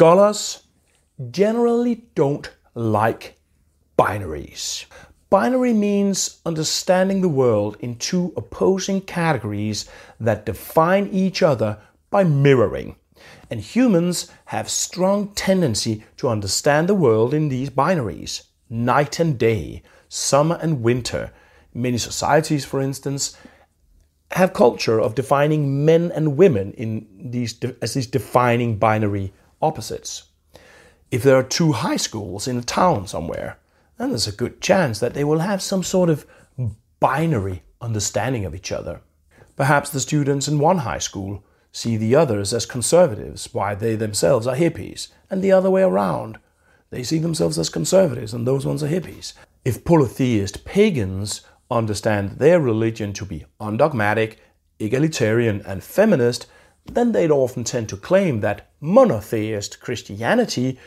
Scholars generally don't like binaries. Binary means understanding the world in two opposing categories that define each other by mirroring. And humans have strong tendency to understand the world in these binaries, night and day, summer and winter. Many societies, for instance, have culture of defining men and women in these as these defining binary opposites. If there are two high schools in a town somewhere, then there's a good chance that they will have some sort of binary understanding of each other. Perhaps the students in one high school see the others as conservatives, while they themselves are hippies, and the other way around. They see themselves as conservatives, and those ones are hippies. If polytheist pagans understand their religion to be undogmatic, egalitarian, and feminist, then they'd often tend to claim that monotheist Christianity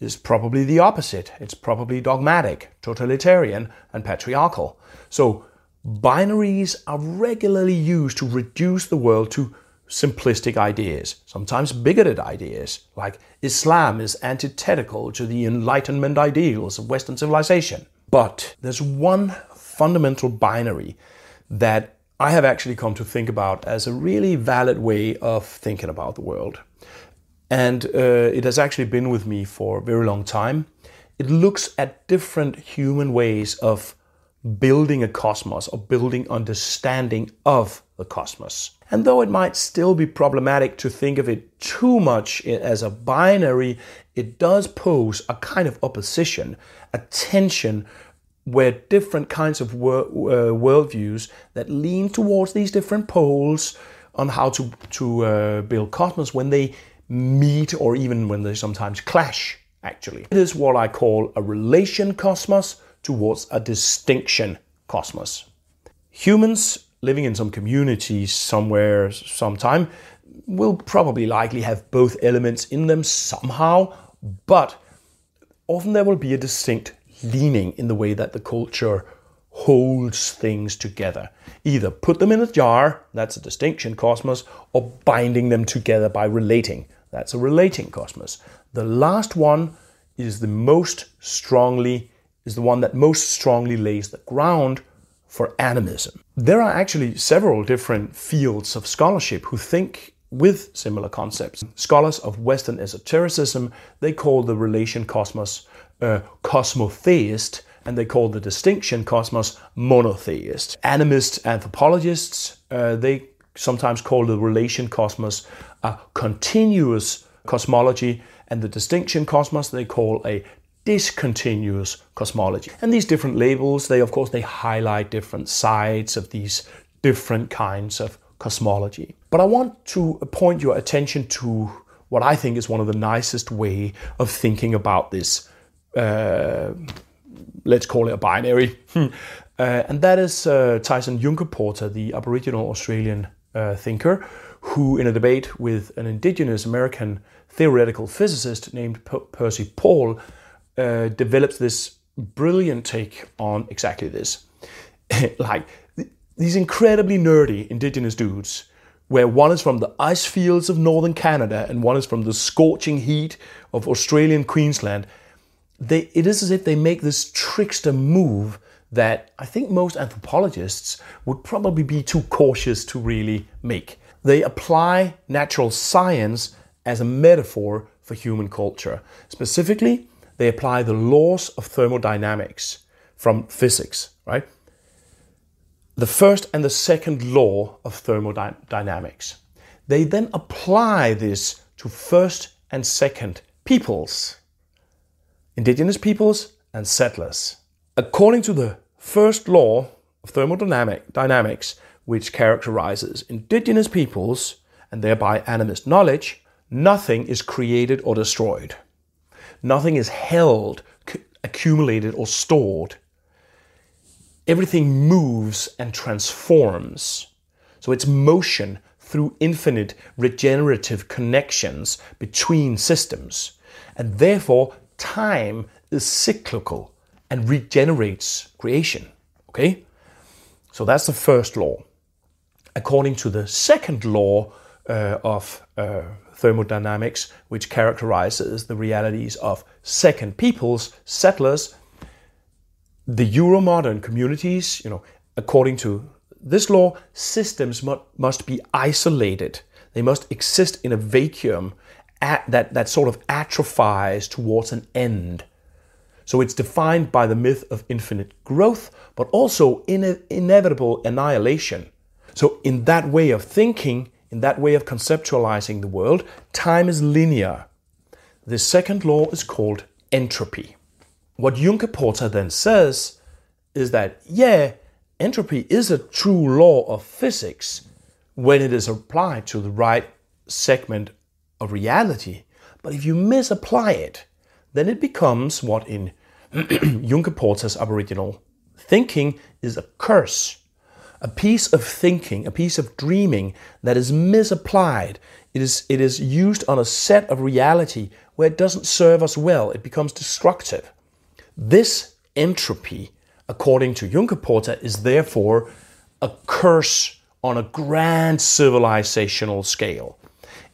is probably the opposite. It's probably dogmatic, totalitarian, and patriarchal. So, binaries are regularly used to reduce the world to simplistic ideas, sometimes bigoted ideas, like Islam is antithetical to the Enlightenment ideals of Western civilization. But there's one fundamental binary that I have actually come to think about as a really valid way of thinking about the world. And uh, it has actually been with me for a very long time. It looks at different human ways of building a cosmos or building understanding of the cosmos. And though it might still be problematic to think of it too much as a binary, it does pose a kind of opposition, a tension where different kinds of wor- uh, worldviews that lean towards these different poles on how to, to uh, build cosmos when they meet or even when they sometimes clash, actually. It is what I call a relation cosmos towards a distinction cosmos. Humans living in some communities somewhere, sometime, will probably likely have both elements in them somehow, but often there will be a distinct leaning in the way that the culture holds things together. Either put them in a jar, that's a distinction cosmos, or binding them together by relating, that's a relating cosmos. The last one is the most strongly is the one that most strongly lays the ground for animism. There are actually several different fields of scholarship who think with similar concepts. Scholars of Western esotericism, they call the relation cosmos uh, cosmotheist, and they call the distinction cosmos monotheist. Animist anthropologists, uh, they sometimes call the relation cosmos a continuous cosmology, and the distinction cosmos they call a discontinuous cosmology. And these different labels, they of course they highlight different sides of these different kinds of cosmology. But I want to point your attention to what I think is one of the nicest way of thinking about this. Uh, let's call it a binary, uh, and that is uh, Tyson Yunkaporta, the Aboriginal Australian thinker, who, in a debate with an Indigenous American theoretical physicist named P- Percy Paul, uh, develops this brilliant take on exactly this. like th- these incredibly nerdy indigenous dudes, where one is from the ice fields of northern Canada and one is from the scorching heat of Australian Queensland. They, it is as if they make this trickster move that I think most anthropologists would probably be too cautious to really make. They apply natural science as a metaphor for human culture. Specifically, they apply the laws of thermodynamics from physics, right? The first and the second law of thermodynamics. They then apply this to first and second peoples, indigenous peoples and settlers. According to the first law of thermodynamics, which characterizes indigenous peoples and thereby animist knowledge, nothing is created or destroyed. Nothing is held, accumulated, or stored. Everything moves and transforms. So it's motion through infinite regenerative connections between systems. And therefore, time is cyclical and regenerates creation. Okay? So that's the first law. According to the second law uh, of uh, thermodynamics, which characterizes the realities of second peoples, settlers, the Euromodern communities, you know, according to this law, systems must be isolated. They must exist in a vacuum at, that, that sort of atrophies towards an end. So it's defined by the myth of infinite growth, but also in inevitable annihilation. So, in that way of thinking, in that way of conceptualizing the world, time is linear. The second law is called entropy. What Yunkaporta then says is that, yeah, entropy is a true law of physics when it is applied to the right segment reality. But if you misapply it, then it becomes what in Yunkaporta's Aboriginal thinking is a curse. A piece of thinking, a piece of dreaming that is misapplied. It is, it is used on a set of reality where it doesn't serve us well. It becomes destructive. This entropy, according to Yunkaporta, is therefore a curse on a grand civilizational scale.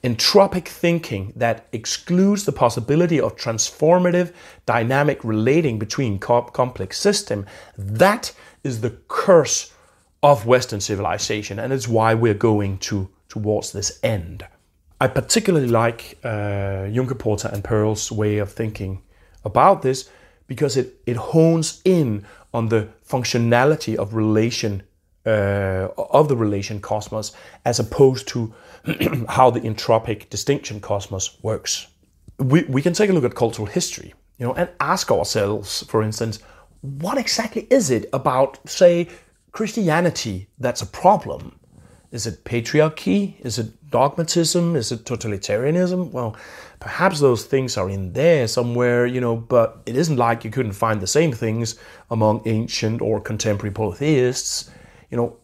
Entropic thinking that excludes the possibility of transformative dynamic relating between complex system, that is the curse of Western civilization, and it's why we're going to towards this end. I particularly like uh, Yunkaporta and Pearl's way of thinking about this because it, it hones in on the functionality of relation uh, of the relation cosmos as opposed to how the entropic distinction cosmos works. We, we can take a look at cultural history, you know, and ask ourselves, for instance, what exactly is it about, say, Christianity that's a problem? Is it patriarchy? Is it dogmatism? Is it totalitarianism? Well, perhaps those things are in there somewhere, you know, but it isn't like you couldn't find the same things among ancient or contemporary polytheists. You know,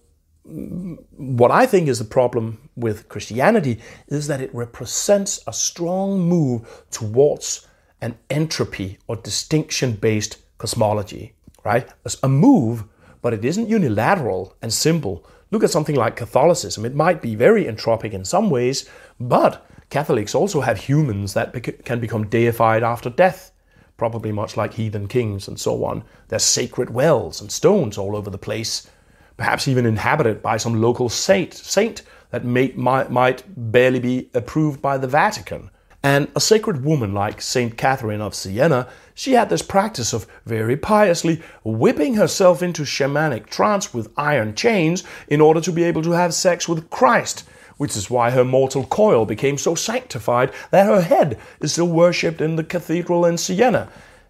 what I think is the problem with Christianity is that it represents a strong move towards an entropy or distinction based cosmology, right? A move, but it isn't unilateral and simple. Look at something like Catholicism. It might be very entropic in some ways, but Catholics also have humans that can become deified after death, probably much like heathen kings and so on. There's sacred wells and stones all over the place perhaps even inhabited by some local saint, saint that may, might, might barely be approved by the Vatican. And a sacred woman like Saint Catherine of Siena, she had this practice of very piously whipping herself into shamanic trance with iron chains in order to be able to have sex with Christ, which is why her mortal coil became so sanctified that her head is still worshipped in the cathedral in Siena.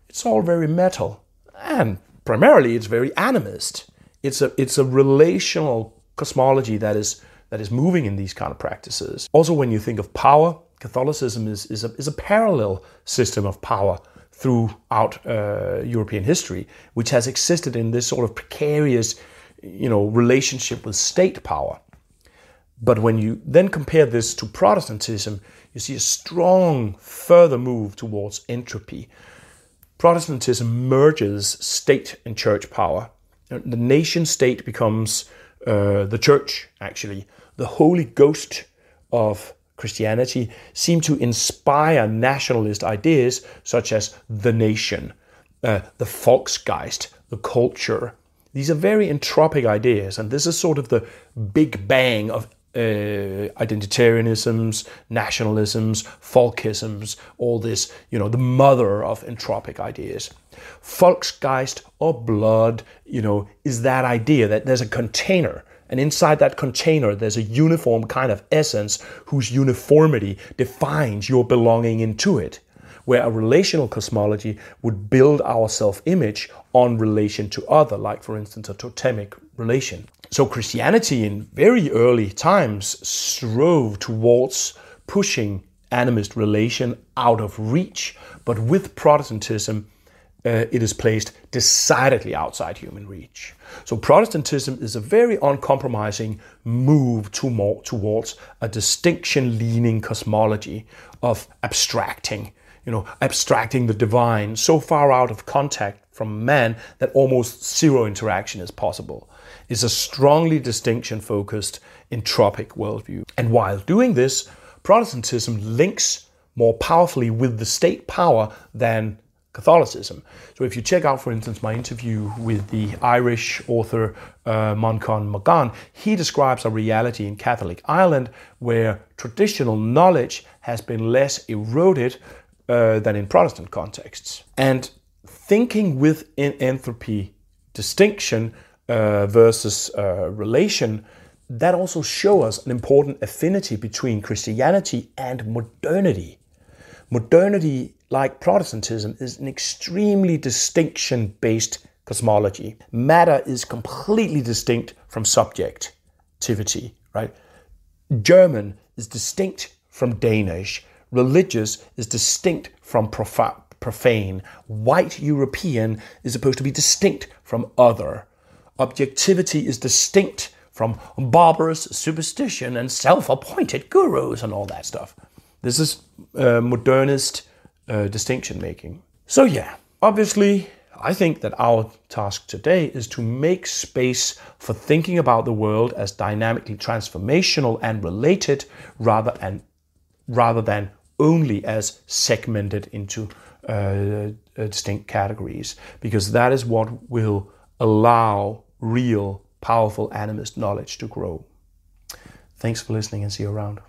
It's all very metal, and primarily it's very animist it's a it's a relational cosmology that is that is moving in these kind of practices. Also, when you think of power, Catholicism is is a, is a parallel system of power throughout uh, European history, which has existed in this sort of precarious, you know, relationship with state power. But when you then compare this to Protestantism, you see a strong further move towards entropy. Protestantism merges state and church power the nation state becomes uh, the church, actually. The Holy Ghost of Christianity seemed to inspire nationalist ideas such as the nation, uh, the Volksgeist, the culture. These are very entropic ideas, and this is sort of the big bang of uh, identitarianisms, nationalisms, folkisms, all this, you know, the mother of entropic ideas. Volksgeist or blood, you know, is that idea that there's a container and inside that container, there's a uniform kind of essence whose uniformity defines your belonging into it. Where a relational cosmology would build our self image on relation to other, like for instance, a totemic relation. So Christianity in very early times strove towards pushing animist relation out of reach, but with Protestantism, uh, it is placed decidedly outside human reach. So Protestantism is a very uncompromising move to more, towards a distinction-leaning cosmology of abstracting, you know, abstracting the divine so far out of contact from man that almost zero interaction is possible. It's a strongly distinction-focused entropic worldview. And while doing this, Protestantism links more powerfully with the state power than Catholicism. So if you check out, for instance, my interview with the Irish author uh, Manchán Magan, he describes a reality in Catholic Ireland where traditional knowledge has been less eroded uh, than in Protestant contexts. And thinking with entropy distinction uh, versus uh, relation, that also shows us an important affinity between Christianity and modernity. Modernity, like Protestantism, is an extremely distinction based cosmology. Matter is completely distinct from subjectivity, right? German is distinct from Danish. Religious is distinct from profane. White European is supposed to be distinct from other. Objectivity is distinct from barbarous superstition and self appointed gurus and all that stuff. This is uh, modernist uh, distinction making. So, yeah, obviously, I think that our task today is to make space for thinking about the world as dynamically transformational and related rather, and, rather than only as segmented into uh, uh distinct categories, because that is what will allow real powerful animist knowledge to grow. Thanks for listening and see you around.